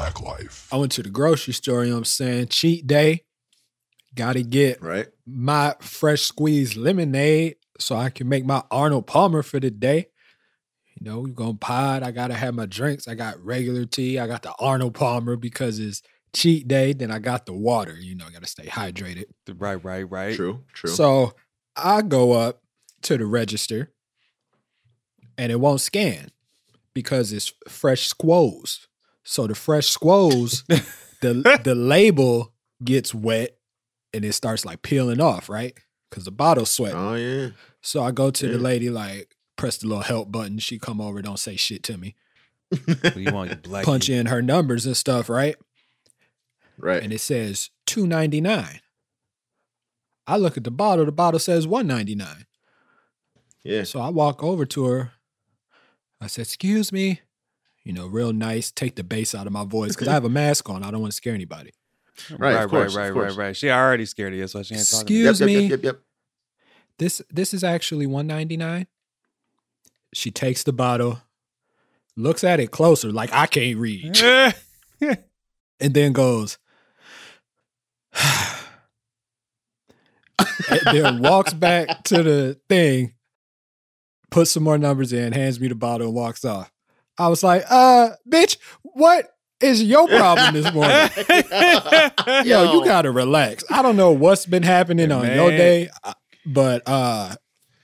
black life. I went to the grocery store, you know what I'm saying? Cheat day. Gotta get Right. my fresh squeezed lemonade so I can make my Arnold Palmer for the day. You know, we going to pod. I gotta have my drinks. I got regular tea. I got the Arnold Palmer because it's cheat day. Then I got the water. You know, I gotta stay hydrated. Right, right, right. True. True. So I go up to the register and it won't scan because it's fresh squoze. So the fresh squoze, the the label gets wet and it starts like peeling off, right? Because the bottle's sweat. oh yeah. So I go to the lady, like press the little help button. She come over, don't say shit to me. What you want your black Punch in her numbers and stuff, right? Right. And it says two ninety nine. I look at the bottle. The bottle says one ninety nine. yeah. So I walk over to her. I said, "Excuse me," you know, real nice. Take the bass out of my voice because I have a mask on. I don't want to scare anybody. Right, Right, of course, right, of right, course. right, right. She already scared of you, so she ain't talking. to you. Excuse yep, me. yep, yep, yep. This this is actually one ninety nine. She takes the bottle, looks at it closer, like I can't read, and then goes. and then walks back to the thing, puts some more numbers in, hands me the bottle, and walks off. I was like, uh, bitch, what is your problem this morning? Yo, you gotta relax. I don't know what's been happening Hey, on your day, uh, but uh,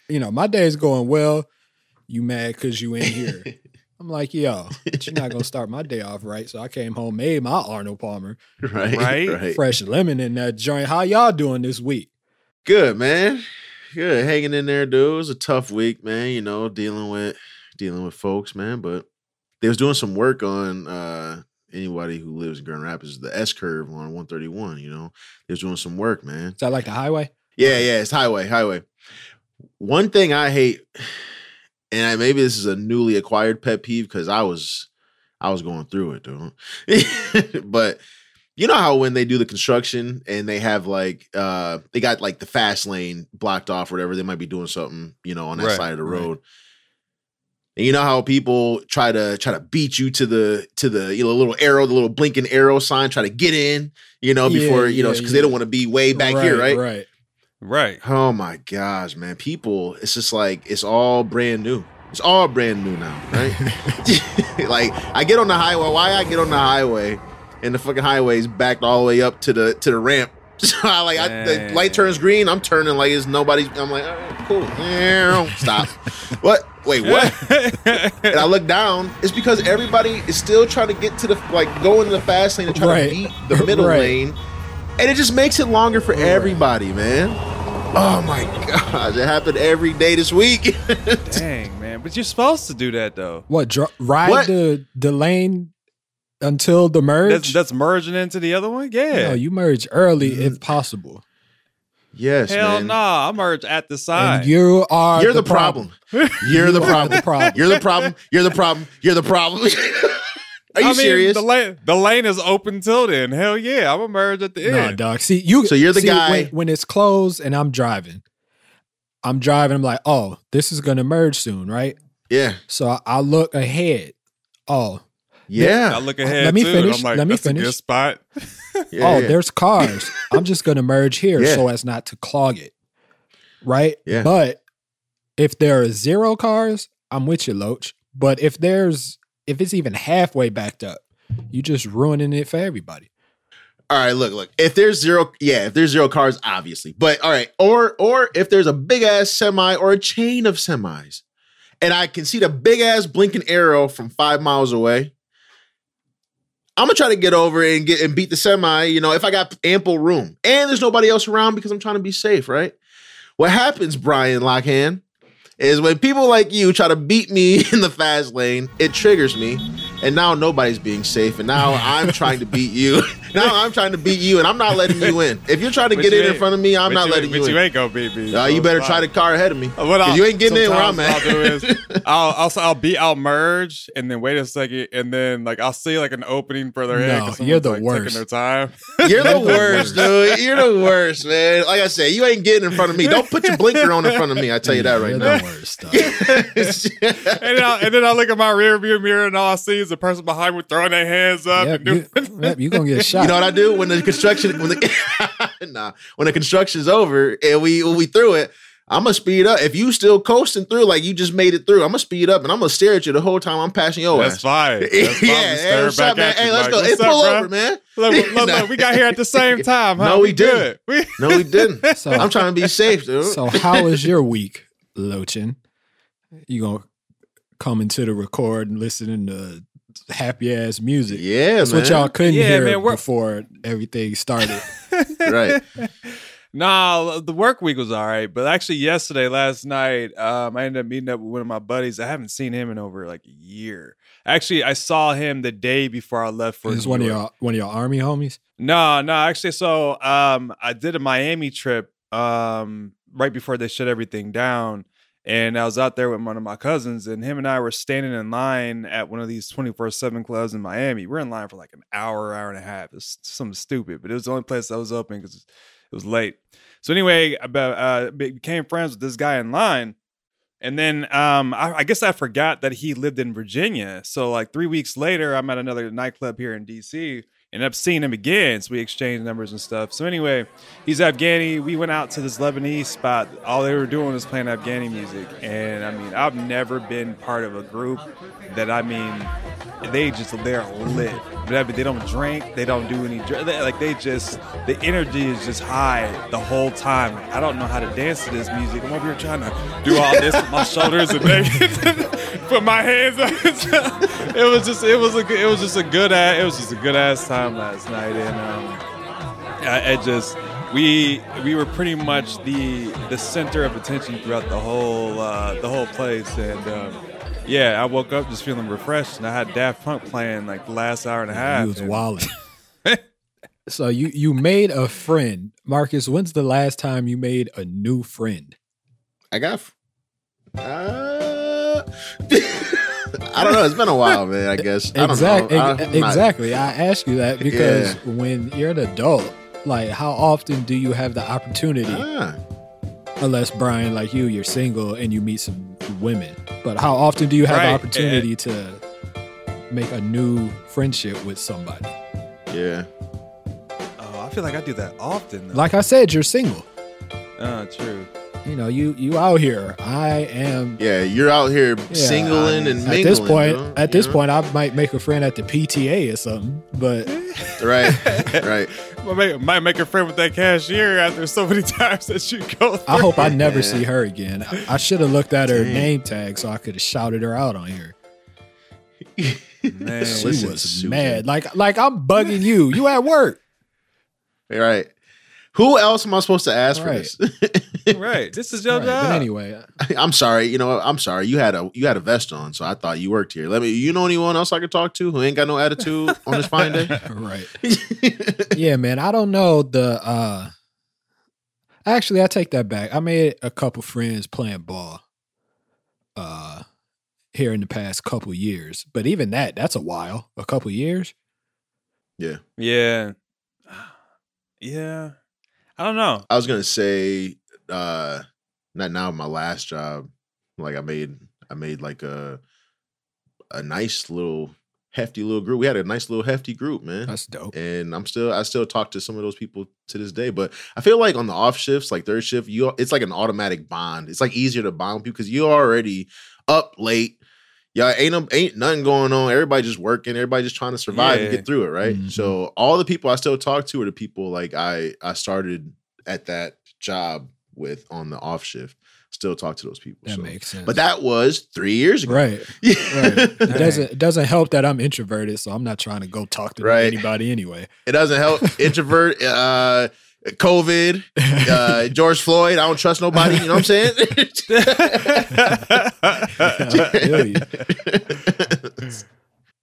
you know, my day is going well. You mad because you in here. I'm like, yo, but you're not gonna start my day off right. So I came home, made my Arnold Palmer, right. Right? Right. fresh lemon in that joint. How y'all doing this week? Good, man. Good. Hanging in there, dude. It was a tough week, man. You know, dealing with dealing with folks, man. But they was doing some work on uh anybody who lives in Grand Rapids, the S curve on 131, you know. They was doing some work, man. Is that like the highway? Yeah, yeah, it's highway, highway. One thing I hate, and I, maybe this is a newly acquired pet peeve because I was, I was going through it, dude. but you know how when they do the construction and they have like, uh, they got like the fast lane blocked off, or whatever. They might be doing something, you know, on that Right, side of the right. Road. And you know how people try to try to beat you to the to the you know little arrow, the little blinking arrow sign, try to get in, you know, Yeah, before you know yeah, because they don't want to be way back here, right? Right. Right. Oh my gosh, man. People, it's just like it's all brand new. It's all brand new now, right? like I get on the highway. Why I get on the highway and the fucking highway is backed all the way up to the to the ramp. So I like I, the light turns green. I'm turning like it's nobody. I'm like, all right, cool. Stop. what? Wait, what? and I look down. It's because everybody is still trying to get to the like go into the fast lane and try Right. to beat the middle Right. lane, and it just makes it longer for everybody, man. Oh my gosh, it happened every day this week. Dang, man. But you're supposed to do that though. What? Dr- ride What? the the lane until the merge. That's that's merging into the other one? Yeah. No, you merge early Mm-hmm. if possible. yes, Hell man. nah. I merge at the side. And you are You're the, problem. You're the You are problem. the problem. You're the problem. You're the problem. You're the problem. Are you I mean, serious? The lane, the lane is open till then. Hell yeah, I'm a merge at the No, end. dog. See, you. So you're the see, guy- when, when it's closed and I'm driving. I'm driving. I'm like, oh, this is gonna merge soon, right? yeah. So I, I look ahead. Oh, I Yeah. look uh, ahead. Let me too, finish. I'm like, Let me that's a good spot. yeah oh, yeah. there's cars. I'm just gonna merge here Yeah. so as not to clog it, right? Yeah. But if there are zero cars, I'm with you, Loach. But if there's if it's even halfway backed up, you're just ruining it for everybody. All right, look, look. If there's zero, yeah, if there's zero cars, obviously. But all right, or or if there's a big ass semi or a chain of semis, and I can see the big ass blinking arrow from five miles away, I'm gonna try to get over and get and beat the semi. You know, if I got ample room and there's nobody else around because I'm trying to be safe, right? What happens, Bryan Lockhand, is when people like you try to beat me in the fast lane, it triggers me. And now nobody's being safe. And now I'm trying to beat you. now I'm trying to beat you, and I'm not letting you in. If you're trying to But get in in front of me, I'm but not letting but you in. you ain't gonna beat me. Uh, you better it's try the car ahead of me. What I'll, you ain't getting in where I'm at. I'll do is I'll, I'll I'll be I'll merge and then wait a second and then like I'll see like an opening further ahead. No, 'cause you're the like, worst. Taking their time. You're the worst, dude. You're the worst, man. Like I said, you ain't getting in front of me. Don't put your blinker on in front of me. I tell you that right You're now. the worst. and then I and then I look at my rear view mirror and all I see is a the person behind me throwing their hands up Yep, and doing. you, yep, you gonna get shot. You know what I do when the construction when the nah when the construction's over and we when we through it, I'm gonna speed up. If you still coasting through like you just made it through, I'm gonna speed up and I'm gonna stare at you the whole time I'm passing your That's ass. fine. That's fine. yeah, hey, stare what's back up, man? at Hey, let's like, go. Hey, "What's up, pull bro?" over, man. Look, look, look, Nah. look, we got here at the same time. Huh? No, we good. We, No, we didn't. So, I'm trying to be safe, dude. so how is your week, Lochin? You gonna come into the record and listening to happy ass music? yeah, That's man. what y'all couldn't Yeah, hear man, before everything started. Right. Nah, the work week was all right, but actually yesterday, last night, um, I ended up meeting up with one of my buddies. I haven't seen him in over like a year. Actually, I saw him the day before I left for. Is this New one of York. your one of your army homies? No, no, actually, so um, I did a Miami trip um right before they shut everything down, and I was out there with one of my cousins, and him and I were standing in line at one of these twenty four seven clubs in Miami. We're in line for like an hour, hour and a half. It's something stupid, but it was the only place that was open because it was late. So anyway, about uh, became friends with this guy in line. And then um, I, I guess I forgot that he lived in Virginia. So like three weeks later, I'm at another nightclub here in DC. Ended up seeing him again, so we exchanged numbers and stuff. So anyway, he's Afghani. We went out to this Lebanese spot. All they were doing was playing Afghani music, and I mean, I've never been part of a group that I mean, they just they're lit. But I mean, they don't drink, they don't do any like they just the energy is just high the whole time. I don't know how to dance to this music. I'm over here trying to do all this with my shoulders and put my hands up. it was just it was a good- it was just a good ass it was just a good ass time last night, and um, I, I just we we were pretty much the the center of attention throughout the whole uh, the whole place, and um, yeah, I woke up just feeling refreshed, and I had Daft Punk playing like the last hour and a half. He was and- wilding. so you you made a friend, Markus. When's the last time you made a new friend? I got. f- Uh, I don't know. It's been a while, man. I guess. I don't Exactly. know. I'm not- exactly. I ask you that because when you're an adult, like how often do you have the opportunity? Ah, Unless Bryan, like you, you're single and you meet some women. But how often do you have the Right, opportunity to make a new friendship with somebody? yeah. Oh, I feel like I do that often. Though. Like I said, you're single. oh, true. You know, you you out here. I am Yeah, you're out here Yeah, singling I and at this point. bro, At this know? point, I might make a friend at the PTA or something. But right, right. Might make, might make a friend with that cashier after so many times that you go. I hope I never Yeah. see her again. I, I should have looked at her Dang. name tag so I could have shouted her out on here. Man, She was Susan. mad. Like like I'm bugging you. You at work. Right. Who else am I supposed to ask for Right. this? right. This is your Right, job. But anyway, I'm sorry. You know. I'm sorry. You had a you had a vest on, so I thought you worked here. Let me. You know anyone else I could talk to who ain't got no attitude on this fine day? right. Yeah, man. I don't know the uh actually I take that back. I made a couple friends playing ball uh here in the past couple years. But even that, that's a while. A couple years. yeah. Yeah. Yeah. I don't know. I was gonna say, uh not now my last job. Like I made I made like a a nice little hefty little group. We had a nice little hefty group, man. That's dope. and I'm still I still talk to some of those people to this day. But I feel like on the off shifts, like third shift, you it's like an automatic bond. It's like easier to bond with people because you're already up late. Yeah, ain't no, ain't nothing going on. Everybody just working. Everybody just trying to survive and get through it, right? Mhm. So all the people I still talk to are the people like I I started at that job with on the off shift. Still talk to those people. That so. makes sense. But that was three years ago. right. Yeah. Right. It doesn't it doesn't help that I'm introverted, so I'm not trying to go talk to Right. anybody anyway. It doesn't help. Introvert, uh, COVID, uh, George Floyd. I don't trust nobody. You know what I'm saying? I feel you.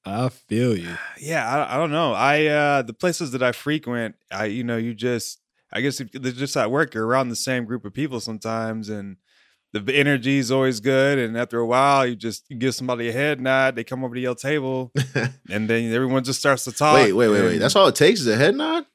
I feel you. yeah, I, I don't know. I uh the places that I frequent, I you know, you just I guess if they're just at work, you're around the same group of people sometimes and the energy is always good and after a while you just you give somebody a head nod, they come over to your table and then everyone just starts to talk. wait, wait, wait, wait. That's all it takes is a head nod.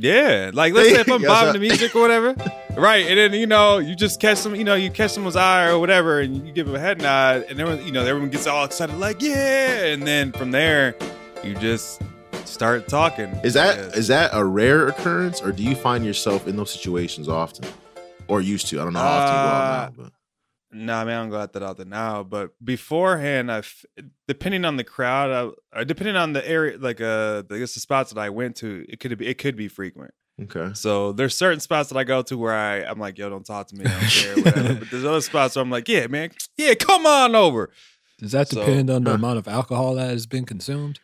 Yeah, like let's say if I'm bobbing the music or whatever, right? And then you know you just catch some, you know, you catch someone's eye or whatever, and you give them a head nod, and everyone, you know, everyone gets all excited, like yeah, and then from there, you just start talking. Is that is that a rare occurrence, or do you find yourself in those situations often, or used to? I don't know how often you go Uh, out now, but Nah, man, I don't go out that out there now. But beforehand, I depending on the crowd, I, depending on the area, like uh, I guess the spots that I went to, it could be it could be frequent. okay. So there's certain spots that I go to where I I'm like, yo, don't talk to me, I don't care, whatever. but there's other spots where I'm like, yeah, man, yeah, come on over. Does that So- depend on the Huh. amount of alcohol that has been consumed?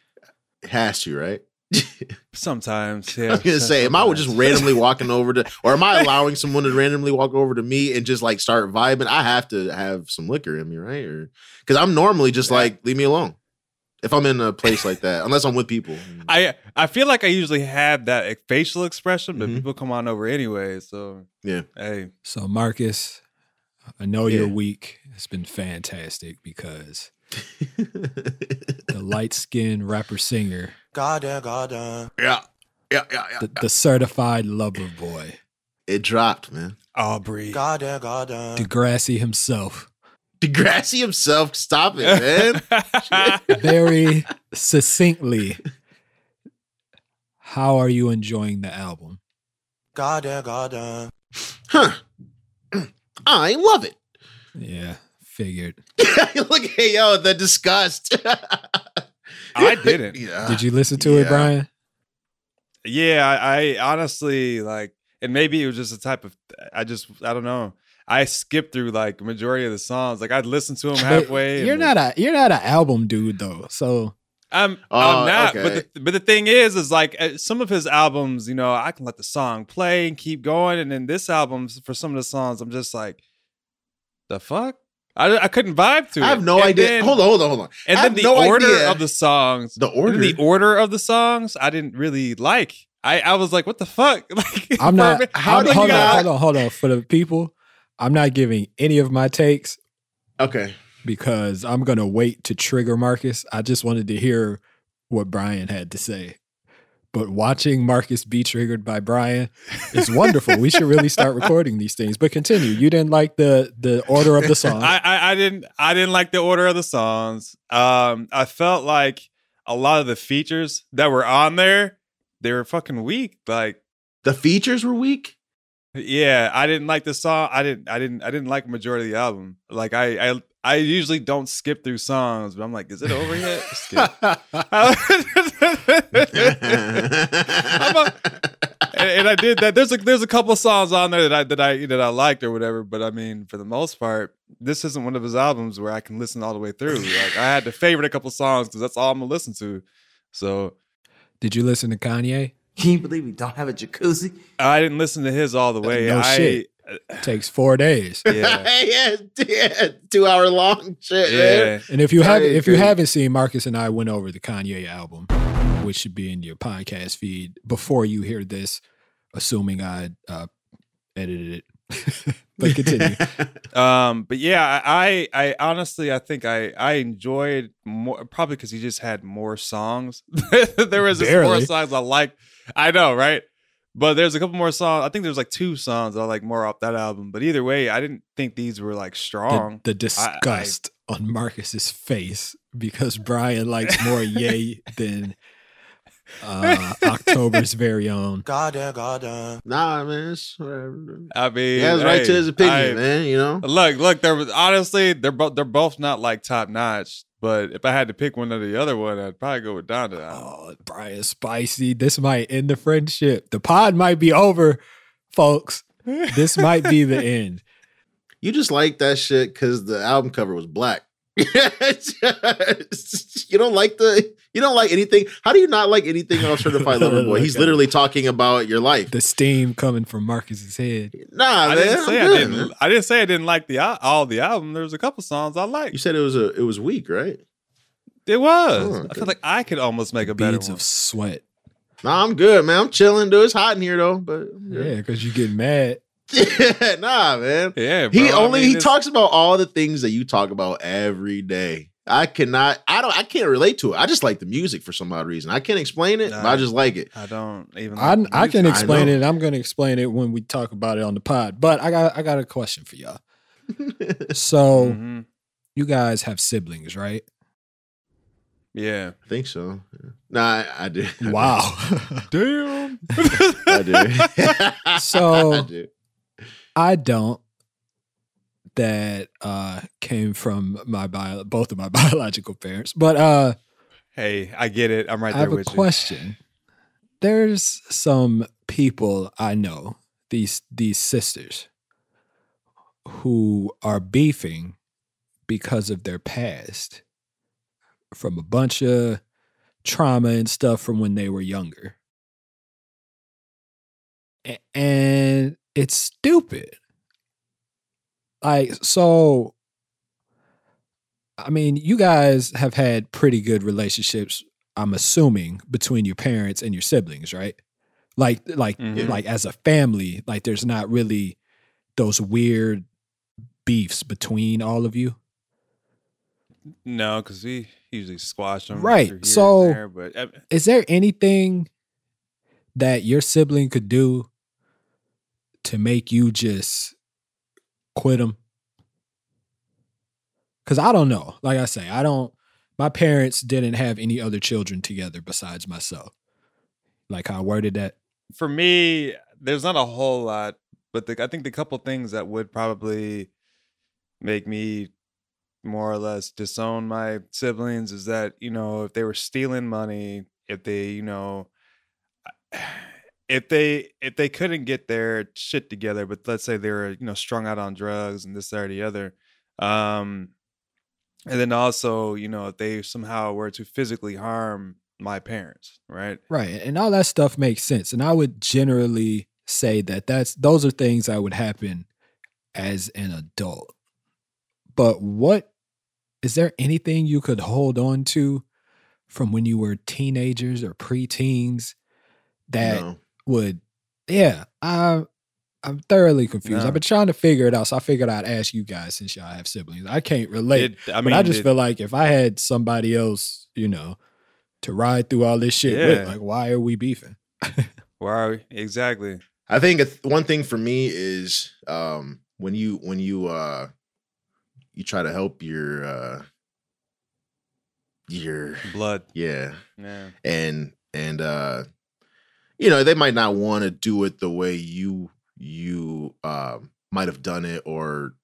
It has to, right? Sometimes, yeah. I was gonna say, am I just randomly walking over to, or am I allowing someone to randomly walk over to me and just like start vibing? I have to have some liquor in me, right? Or because I'm normally just Yeah. like, leave me alone. If I'm in a place like that, unless I'm with people. I I feel like I usually have that facial expression, but Mhm. people come on over anyway. So Yeah. hey, So Markus, I know Yeah. your week has been fantastic because the light skinned rapper singer, yeah, yeah, yeah, yeah, yeah. the, yeah. the certified lover boy, It dropped, man. Aubrey. Degrassi himself, Degrassi himself, stop it, man. very succinctly. How are you enjoying the album? huh. I love it. Yeah, figured. Look, hey, yo, the disgust. I didn't. Yeah. Did you listen to it. Bryan? Yeah, I, I honestly like, and maybe it was just a type of. I just, I don't know. I skipped through like majority of the songs. Like I'd listen to them halfway. You're then- not a you're not an album dude though. So I'm, Oh, I'm not. okay. But the, but the thing is, is like uh, some of his albums. You know, I can let the song play and keep going, and then this album, for some of the songs, I'm just like, the fuck. I, I couldn't vibe to it. I have no And idea. then- hold on, hold on, hold on. And I then the no order idea. of the songs, The order. the order of the songs, I didn't really like. I, I was like, what the fuck? Like, I'm not. how I'm- do you hold on, not- hold on, hold on. For the people, I'm not giving any of my takes okay. because I'm gonna wait to trigger Markus. I just wanted to hear what Bryan had to say. But watching Markus be triggered by Bryan is wonderful. we should really start recording these things. But continue. You didn't like the the order of the song. I, I I didn't I didn't like the order of the songs. Um, I felt like a lot of the features that were on there, they were fucking weak. Like, The features were weak. yeah, I didn't like the song. I didn't I didn't I didn't like the majority of the album. Like, I I I usually don't skip through songs, but I'm like, is it over yet? Skip. A- and, and I did that. There's a there's a couple songs on there that I that I that I liked or whatever. But I mean, for the most part, this isn't one of his albums where I can listen all the way through. Like I had to favorite a couple songs because that's all I'm gonna listen to. So Did you listen to Kanye? Can you believe we don't have a jacuzzi? I didn't listen to his all the uh, way. No I, shit. Takes four days. Yeah, yeah, yeah, two hour long shit, man. yeah. And if you have if you haven't seen Markus and I went over the Kanye album, which should be in your podcast feed before you hear this, assuming I uh, edited it. but continue. Um, but yeah, I, I I honestly I think I I enjoyed more probably because he just had more songs. there was just more songs I like. I know, right? But there's a couple more songs. I think there's like two songs I like more off that album. But either way, I didn't think these were like strong. the disgust on Markus's face because Bryan likes more Yay than uh, October's very own. Goddamn, goddamn. Nah, man. It's whatever. I mean, He has a right to his opinion, I- man. You know. Look, look, they're honestly they're both they're both not like top notch. But if I had to pick one or the other one, I'd probably go with Donda. Oh, Bryan Spicy. This might end the friendship. The pod might be over, folks. This might be the end. You just like that shit because the album cover was black. you don't like the. You don't like anything. How do you not like anything on Certified Lover Boy? He's literally talking about your life. The steam coming from Markus's head. Nah, I man. didn't I'm say I didn't. man. I didn't say I didn't like the all the album. There was a couple songs I liked. You said it was a. It was weak, right? It was. Oh, I okay. feel like I could almost make a better Beads one. of sweat. Nah, I'm good, man. I'm chilling, dude. It's hot in here though, but Yeah, because you get mad. nah, man. yeah, He bro, I only mean, he it's- talks about all the things that you talk about every day. I cannot. I don't. I can't relate to it. I just like the music for some odd reason. I can't explain it, but I just like it. I don't even. I, like the I can music. explain know. it. I'm going to explain it when we talk about it on the pod. But I got I got a question for y'all. So Mhm. you guys have siblings, right? Yeah. I think so. Nah, I, I do. I do. Wow. Damn. I do. So- I do. I don't. That uh came from my bio, both of my biological parents. But uh hey, I get it. I'm right I there have a with you. question. There's some people I know, these these sisters, who are beefing because of their past from a bunch of trauma and stuff from when they were younger. And it's stupid. Like, so I mean, you guys have had pretty good relationships I'm assuming between your parents and your siblings, right? Like like Mhm. like as a family, like there's not really those weird beefs between all of you. No, because we usually squash them. Right, so- there, but Is there anything that your sibling could do to make you just quit them? Cuz I don't know. Like I say, I don't my parents didn't have any other children together besides myself. Like how I worded that. for me, there's not a whole lot, but the, I think the couple things that would probably make me more or less disown my siblings is that you know if they were stealing money, if they you know if they if they couldn't get their shit together, but let's say they were you know strung out on drugs and this that or the other, um, and then also you know if they somehow were to physically harm my parents, right? Right. And all that stuff makes sense. And I would generally say that that's those are things that would happen as an adult. But what is there anything you could hold on to from when you were teenagers or preteens that No. Would yeah, I I'm thoroughly confused. No. I've been trying to figure it out. So I figured I'd ask you guys since y'all have siblings. I can't relate. It- I but I just it- feel like if I had somebody else, you know, to ride through all this shit Yeah. with, like why are we beefing? why are we? Exactly. I think one thing for me is um, when you when you uh, you try to help your uh, your Blood. yeah Yeah. and and uh you know they might not want to do it the way you you um might have done it or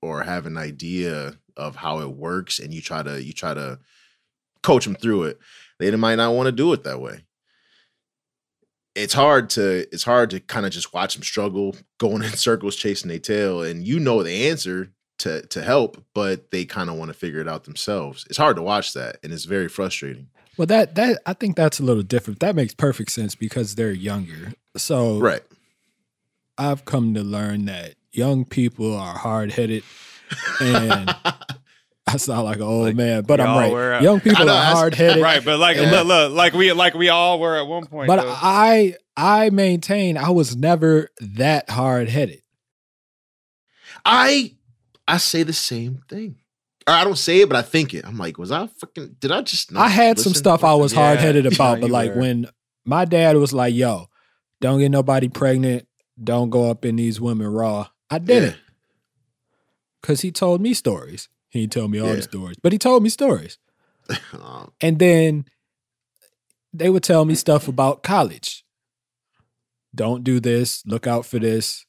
or have an idea of how it works and you try to you try to coach them through it they might not want to do it that way. It's hard to it's hard to kind of just watch them struggle going in circles chasing their tail and you know the answer to to help but they kind of want to figure it out themselves. It's hard to watch that and it's very frustrating Well, that that I think that's a little different. That makes perfect sense because they're younger. So right I've come to learn that young people are hard headed, and I sound like an old Like, man, but I'm right. were, uh, young people know, are hard headed, Right, but like Yeah. look, look, like we like we all were at one point. But though. I I maintain I was never that hard headed. I I say the same thing. Or I don't say it, but I think it. I'm like, was I fucking? Did I just? not I had some stuff I was Yeah. hard headed about, Yeah, but like were. when my dad was like, "Yo, don't get nobody pregnant, don't go up in these women raw," I did Yeah. because he told me stories. He didn't me all Yeah. the stories, but he told me stories. Um, And then they would tell me stuff about college. Don't do this, look out for this.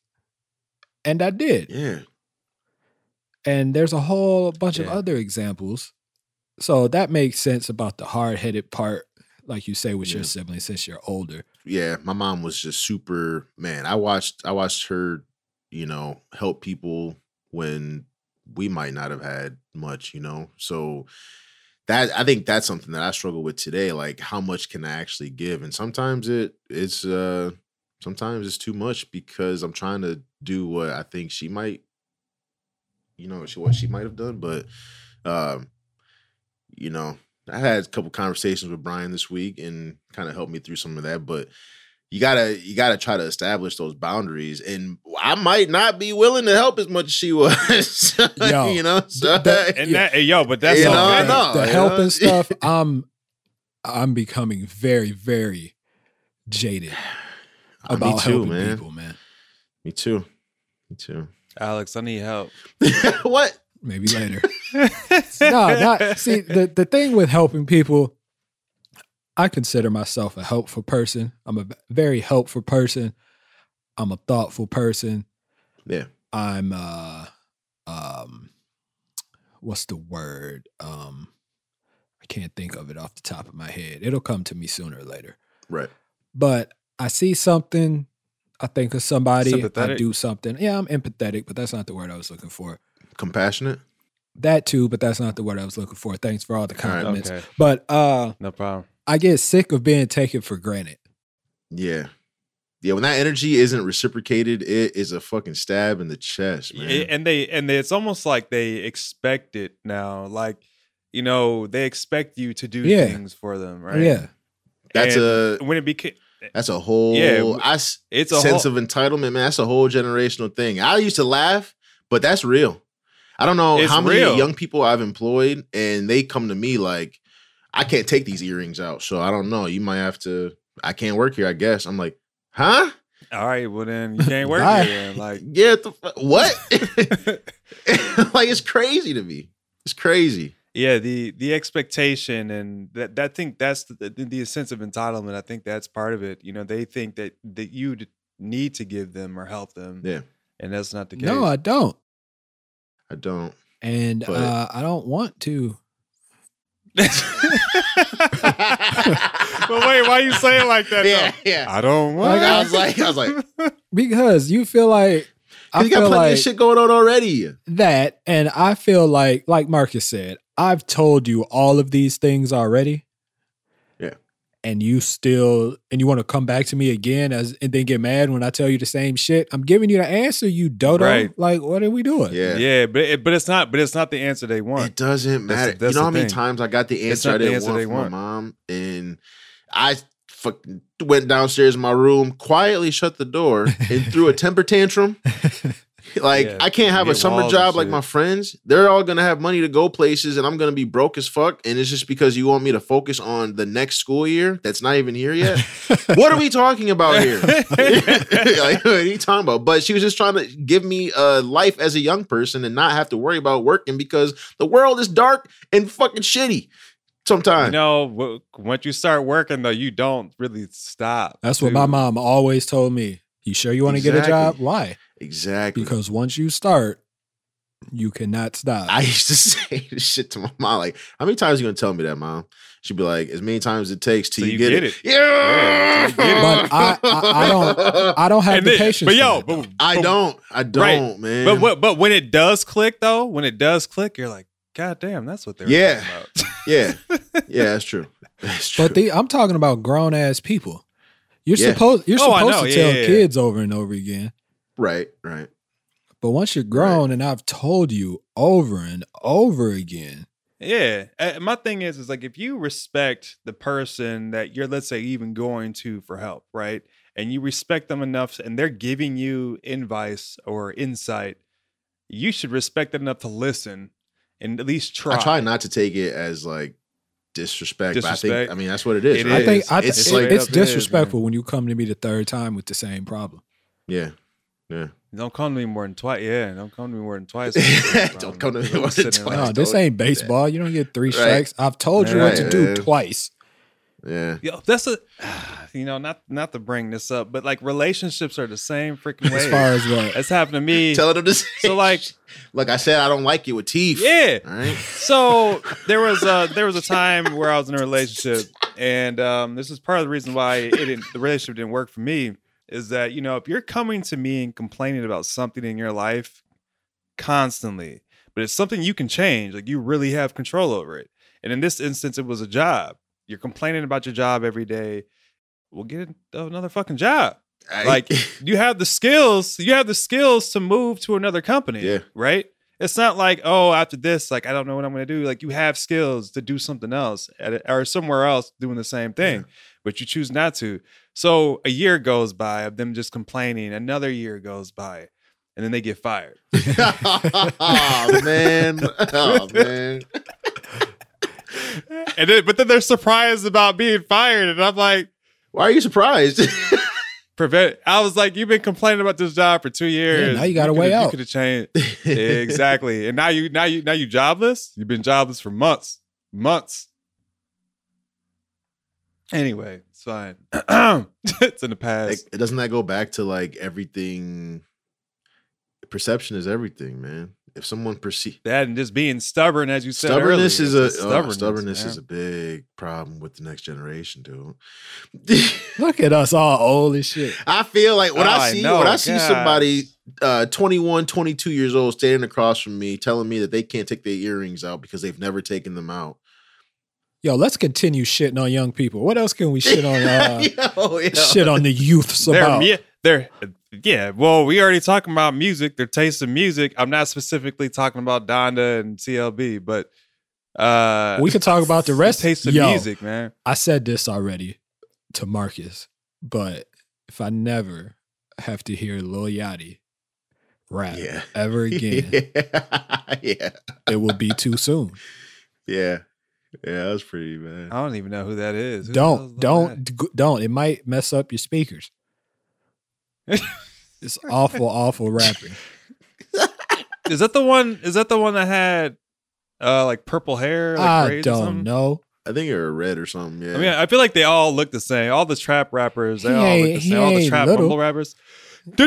And I did. yeah, And there's a whole bunch of other examples. So that makes sense about the hard headed part, like you say with your Yeah. siblings since you're older. yeah. My mom was just super. Man, I watched. I watched her. You know, help people when we might not have had much. You know, so that I think that's something that I struggle with today. Like, how much can I actually give? And sometimes it it's uh sometimes it's too much because I'm trying to do what I think she might, you know, she what she might have done. But um, you know, I had a couple conversations with Bryan this week and kind of helped me through some of that. But you gotta you gotta try to establish those boundaries. And I might not be willing to help as much as she was. Yo, you know, so, that- And that, yo, but that's You all know, I know. the you helping know? stuff. I'm I'm becoming very very jaded Uh, about me too, helping man. people, man. Me too. Me too. Alex, I need help. what? Maybe later. no, not see the the thing with helping people. I consider myself a helpful person. I'm a very helpful person. I'm a thoughtful person. Yeah. I'm uh um what's the word? Um I can't think of it off the top of my head. It'll come to me sooner or later. Right. But I see something, I think of somebody, I do something. Yeah, I'm empathetic, but that's not the word I was looking for. Compassionate. That too, but that's not the word I was looking for. Thanks for all the All right, compliments. Okay, But uh no problem. I get sick of being taken for granted. Yeah. Yeah, when that energy isn't reciprocated, it is a fucking stab in the chest, man. Yeah, and they and they, it's almost like they expect it now. Like, you know, they expect you to do Yeah. things for them, right? Yeah. that's And a when it became that's a whole Yeah, I it's a sense whole, of entitlement, man. That's a whole generational thing. I used to laugh, but that's real. I don't know how many real. young people I've employed, and they come to me like, I can't take these earrings out. So I don't know. You might have to, I can't work here, I guess. I'm like, huh? all right. Well, then you can't work here. Like, Yeah, the what? like, it's crazy to me. It's crazy. Yeah, the the expectation and that that think that's the, the, the sense of entitlement. I think that's part of it. You know, they think that that you need to give them or help them. Yeah. and that's not the case. No, I don't. I don't. And But- uh I don't want to. but wait, why are you say it like that? Yeah, though? yeah. I don't want. Like, I was like, I was like, Because you feel like I you got plenty like of shit going on already. that and I feel like like Marcus said, I've told you all of these things already. Yeah. And you still and you want to come back to me again as and then get mad when I tell you the same shit. I'm giving you the answer, you dodo. Right. Like, what are we doing? Yeah. yeah, but it, but it's not. But it's not the answer they want. It doesn't matter. that's you know the how many thing. times I got the answer I didn't answer want they from want. my mom, and I fucking went downstairs in my room, quietly shut the door, and threw a temper tantrum. Like Yeah, I can't have a summer job like my friends. They're all gonna have money to go places, and I'm gonna be broke as fuck. And it's just because you want me to focus on the next school year that's not even here yet. what are we talking about here? like, what are you talking about? But she was just trying to give me a life as a young person and not have to worry about working because the world is dark and fucking shitty sometimes. You know, once you start working though, you don't really stop. That's what my mom always told me. You sure you want to get a job? Why? Exactly. Because once you start, you cannot stop. I used to say this shit to my mom. Like, how many times are you gonna tell me that, mom? She'd be like, as many times as it takes till So you, you get, get it. it. Yeah. Yeah, get it. But I- I- I don't- I don't have And the then- patience. But yo, that, though. but, I don't. I don't, man. But what? But when it does click though, when it does click, you're like, God damn, that's what they're Yeah. talking about. Yeah. Yeah, that's true. That's true. But the, I'm talking about grown ass people. You're Yeah. supposed you're Oh, supposed to Yeah, tell yeah, yeah. kids over and over again. Right, right. But once you're grown, and I've told you over and over again, Yeah. Uh, My thing is, is like if you respect the person that you're, let's say, even going to for help, right? And you respect them enough and they're giving you advice or insight, you should respect it enough to listen and at least try. I try not to take it as like disrespect, but I think I mean that's what it is. It right? I think is. I, It's it's, like- it's Straight is, disrespectful man. when you come to me the third time with the same problem. yeah. Yeah. Don't come to me more than twice. Yeah, don't come to me more than twice. Don't come to me more than twice. No, this ain't do that. baseball. You don't get three Right. strikes. I've told you what to Right. do twice. Yeah. Yo, that's a, you know, not not to bring this up, but like relationships are the same freaking way. As far as what? That's happened to me. Telling them to say, So like, like I said, I don't like you with teeth. yeah. All right. So there was a there was a time where I was in a relationship, and um, this is part of the reason why it didn't the relationship didn't work for me. Is that you know if you're coming to me and complaining about something in your life constantly, but it's something you can change, like you really have control over it. And in this instance, it was a job. You're complaining about your job every day. We'll get uh, another fucking job. I- Like you have the skills, you have the skills to move to another company, Yeah. right? It's not like oh after this like I don't know what I'm gonna do. Like you have skills to do something else at, or somewhere else doing the same thing, but you choose not to. So a year goes by of them just complaining. Another year goes by, and then they get fired. oh man. Oh man. and then, but then they're surprised about being fired, and I'm like. Why are you surprised? prevent. I was like, you've been complaining about this job for two years. now you got a way out. You could have changed exactly, and now you now you now you jobless. You've been jobless for months, months. Anyway, it's fine. it's in the Like, past. doesn't that go back to like everything? Perception is everything, man. If someone perceives that and just being stubborn, as you said stubbornness earlier. is a It's oh, stubbornness, stubbornness, is a big problem with the next generation, dude. Look at us all old as shit. I feel like when Oh, I I see know, when I see gosh. somebody uh 21, 22 years old standing across from me telling me that they can't take their earrings out because they've never taken them out. Yo, let's continue shitting on young people. What else can we shit on? Uh, Yo, yo. shit on the youths They're, they're yeah. Well, we already talking about music. Their taste in music. I'm not specifically talking about Donda and CLB, but uh, We could talk about the rest. The taste of Yo, music, man. I said this already to Markus, but if I never have to hear Lil Yachty rap Yeah. ever again, yeah. it will be too soon. Yeah. Yeah, that was pretty man. I don't even know who that is. Who Don't, don't, Yachty? d- don't. It might mess up your speakers. it's awful, awful rapping. Is that the one? Is that the one that had uh like purple hair? Like I don't something? know. I think you're red or something. Yeah. I mean, I feel like they all look the same. All the trap rappers, they He all look the he same. All the ain't trap little. mumble rappers. Well,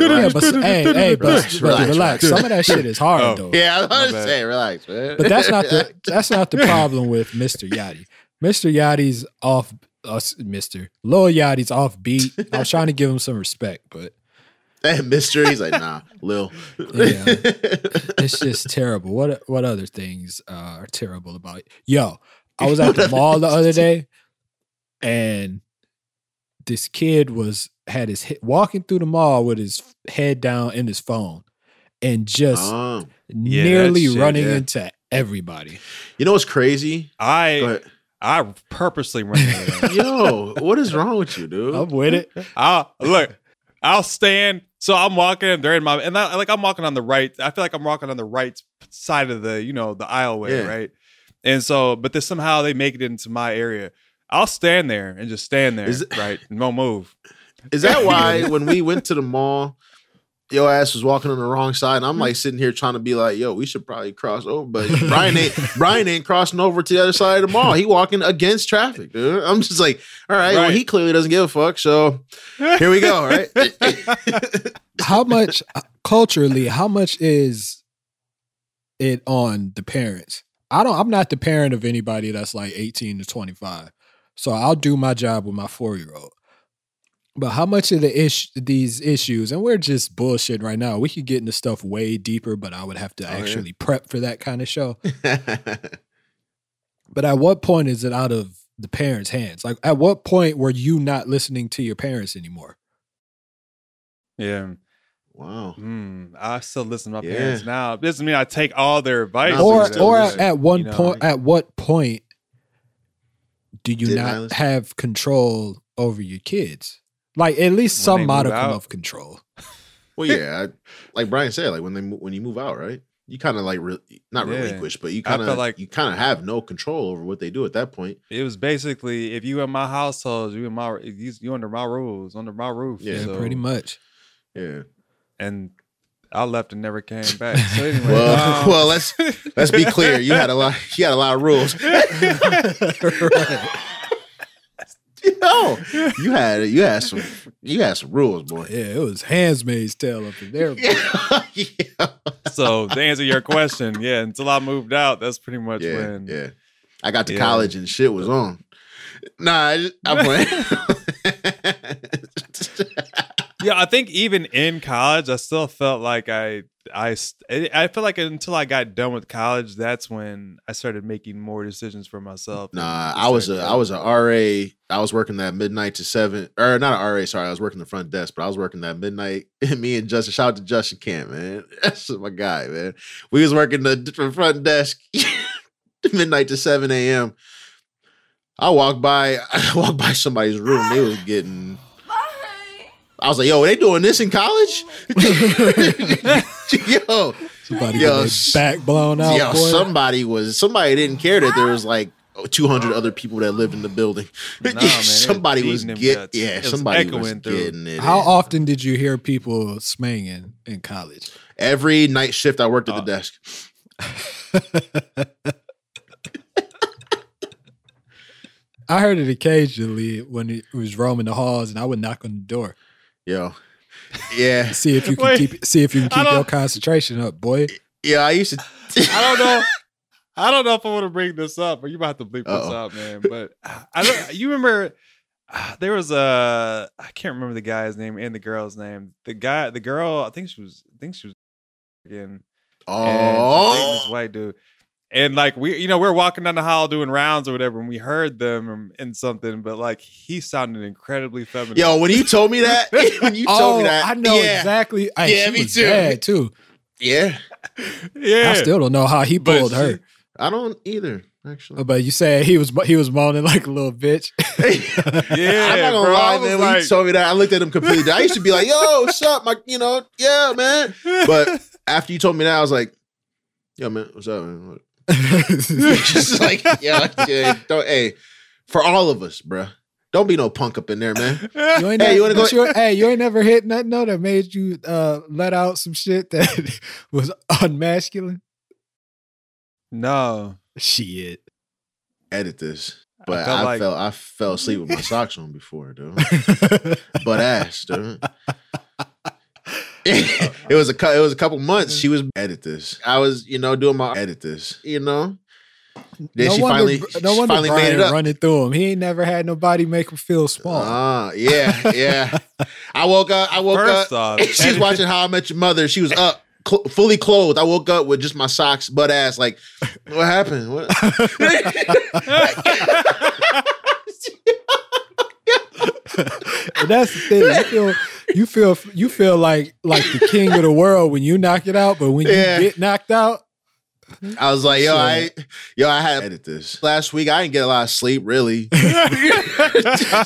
Yeah, but hey, hey, but, Relax. Some of that shit is hard Oh. though. yeah, I was My about to bad. say, relax, man. But that's not the that's not the problem with Mr. Yachty. Mr. Yachty's off us Mr. Lil Yachty's off beat. I was trying to give him some respect, but And Mister, he's like, nah, Lil. Yeah. it's just terrible. What what other things uh, are terrible about it? Yo, I was at the mall the other day and this kid was had his he- walking through the mall with his head down in his phone and just Um, Yeah, nearly shit, running yeah. into everybody. you know what's crazy? I ahead. I purposely run into them. Yo, what is wrong with you, dude? I'm with it. I'll look. I'll stand. So I'm walking. They're in my and I, like I'm walking on the right. I feel like I'm walking on the right side of the you know the aisleway, Yeah. right? And so, but then somehow they make it into my area. I'll stand there and just stand there, Is it- right, No move. Is that why when we went to the mall, your ass was walking on the wrong side, and I'm hmm. like sitting here trying to be like, "Yo, we should probably cross over," but Bryan ain't Bryan ain't crossing over to the other side of the mall. He walking against traffic, dude. I'm just like, all right, well, he clearly doesn't give a fuck. So here we go, right? how much culturally how much is it on the parents i don't i'm not the parent of anybody that's like 18 to 25 so i'll do my job with my four-year-old but how much of the ish these issues and we're just bullshit right now we could get into stuff way deeper but i would have to Oh, yeah. actually prep for that kind of show but at what point is it out of the parents hands like at what point were you not listening to your parents anymore Yeah. wow. Hmm. I still listen to my Yeah. parents now. Doesn't mean I take all their advice. No, or or at, at one you know, point like- at what point do you Didn't I not listen? have control over your kids like at least When some they modicum out? of control Well, yeah, I, like Bryan said, like when they mo- when you move out, right? You kind of like re- not Yeah. relinquish, but you kind of like- you kind of have no control over what they do at that point. It was basically if you in my household, you in my you, you under my rules, under my roof. Yeah, yeah so- pretty much Yeah. And I left and never came back. So anyway, Well, um, well, let's let's be clear. You had a lot. You had a lot of rules. Yo, you had you had some you had some rules, boy. yeah it was Handmaid's Tale up in there yeah, so to answer your question, yeah, until I moved out, that's pretty much yeah, when. yeah. I got to Yeah. college and shit was on. Nah, I just, I'm playing. Yeah, I think even in college, I still felt like I, I, eh, I feel like until I got done with college, that's when I started making more decisions for myself. Nah, I was a I was a. RA. I was working that midnight to seven, or not a RA. Sorry, I was working the front desk, but I was working that midnight. Me and Justin, shout out to Justin Camp, man. That's my guy, man. We was working the different front desk, midnight to seven a.m. I walked by, I walked by somebody's room. They was getting. I was like, "Yo, they doing this in college?" yo, Somebody Yo, got back blown out. yo, boy. somebody was somebody didn't care that there was like 200 other people that lived in the building. Nah, man, it was somebody was beating them get guts. yeah, It somebody was echoing through. getting it. How in. often did you hear people smanging in college? Every night shift I worked at the Uh, desk. I heard it occasionally when it was roaming the halls, and I would knock on the door, Yo, yeah, see if you can Wait, keep see if you can keep your concentration up, boy. yeah. I used to. I don't know. I don't know if I want to bring this up, but you might have to bleep this Uh-oh. out, man. But I don't. You remember? uh, There was a I can't remember the guy's name and the girl's name. The guy, the girl, I think she was, I think she was again. and she's dating this Oh, white dude. And like we, you know, we are walking down the hall doing rounds or whatever, and we heard them in something, but like he sounded incredibly feminine. yo, when you told me that, when you told oh, me that, I know yeah, exactly. Hey, Yeah, me too. Bad too. yeah. yeah. I still don't know how he pulled she- her. I don't either, actually. But you said he was he was moaning like a little bitch. Yeah, I'm not gonna bro, lie, was man. When you like- told me that, I looked at him completely. I used to be like, "Yo, what's up, my?" You know, yeah, man. But after you told me that, I was like, "Yo, man, what's up, man?" What- just like, yeah, yeah, don't, hey, for all of us, bruh. Don't be no punk up in there, man. You ain't Hey, never, you wanna go- you- hey, you ain't never hit nothing no that made you uh, let out some shit that was unmasculine. no. Shit. Edit this. But I felt felt, like- I fell asleep with my socks on before, dude. But ass, dude. it was a cou- it was a couple months. She was edit this. I was, you know, doing my edit this. You know. Then no she wonder, finally, no she wonder finally Bryan made it up. running through him. He ain't never had nobody make him feel small. Ah, yeah, yeah. I woke up. I woke First up. off, She's watching How I Met Your Mother. She was up, cl- fully clothed. I woke up with just my socks, butt ass. Like, what happened? What? And that's the thing. You feel, you feel, you feel like like the king of the world when you knock it out, but when Yeah. you get knocked out, I was like, yo, So- I, yo, I had to edit this last week. I didn't get a lot of sleep, really.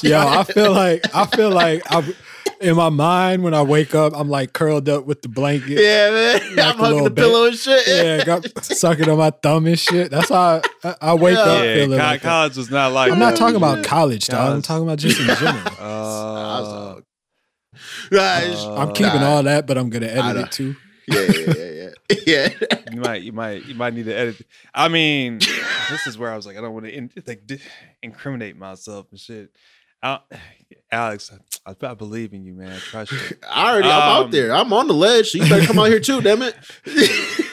yo, I feel like I feel like I, in my mind when I wake up, I'm like curled up with the blanket. Yeah, man. Like I'm a hugging the bit. pillow and shit. Yeah, got sucking on my thumb and shit. That's how I, I wake Yeah. up yeah, feeling. co- like college was not like. I'm not that. talking about college, dog. I'm talking about just in general. I was Uh, like, Nah, it's- Uh, I'm keeping Nah. all that, but I'm gonna edit it too. yeah, yeah, yeah, yeah. yeah. you might, you might, you might need to edit. I mean, this is where I was like, I don't want to in, like incriminate myself and shit. I, Alex, I, I believe in you, man. Trust you. I already, I'm Um, out there. I'm on the ledge, so you better come out here too. Damn it.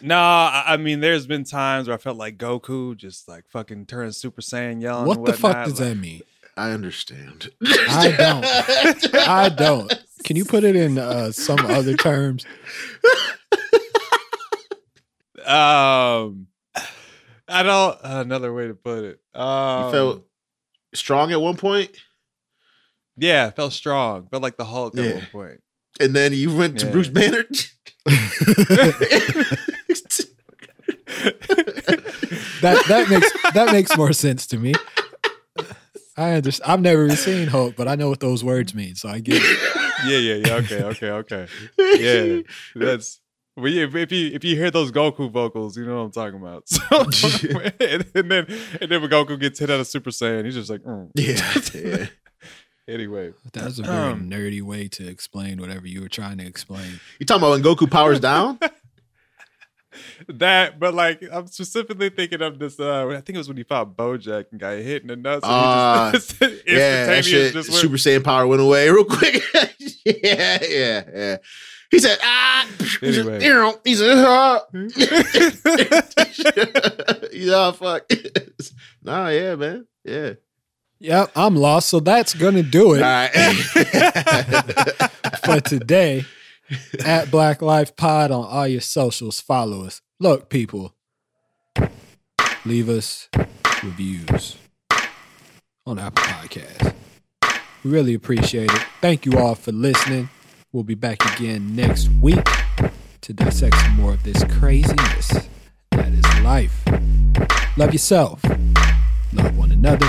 No, I, I mean, there's been times where I felt like Goku just like fucking turns Super Saiyan, yelling. What and the fuck does like- that mean? I understand. I don't. I don't. Can you put it in uh, some other terms? Um, I don't. another way to put it. Um, You felt strong at one point, yeah, felt strong. Felt like the Hulk at one point. and then you went to Yeah. Bruce Banner. That that makes that makes more sense to me. I understand. I've never seen Hulk, but I know what those words mean, so I get it. Yeah, yeah, yeah. Okay, okay, okay. Yeah, that's. Well, yeah, if you if you hear those Goku vocals, you know what I'm talking about. So, and, and then and then when Goku gets hit out of Super Saiyan, he's just like, mm. yeah, yeah. Anyway, That was a very Um, nerdy way to explain whatever you were trying to explain. You talking about when Goku powers down? that, but like I'm specifically thinking of this. Uh, I think it was when he fought BoJack and got hit in the nuts. and he Ah, just, yeah, that shit. just went- Super Saiyan power went away real quick. yeah, yeah, yeah. He said, ah. Anyway. he said, ah. yeah, fuck. nah, yeah, man. Yeah. Yep, I'm lost. So that's gonna do it right. for today. At Black Life Pod on all your socials. Follow us. Look, people, leave us reviews on Apple Podcasts. We really appreciate it. Thank you all for listening. We'll be back again next week to dissect some more of this craziness that is life. Love yourself. Love one another.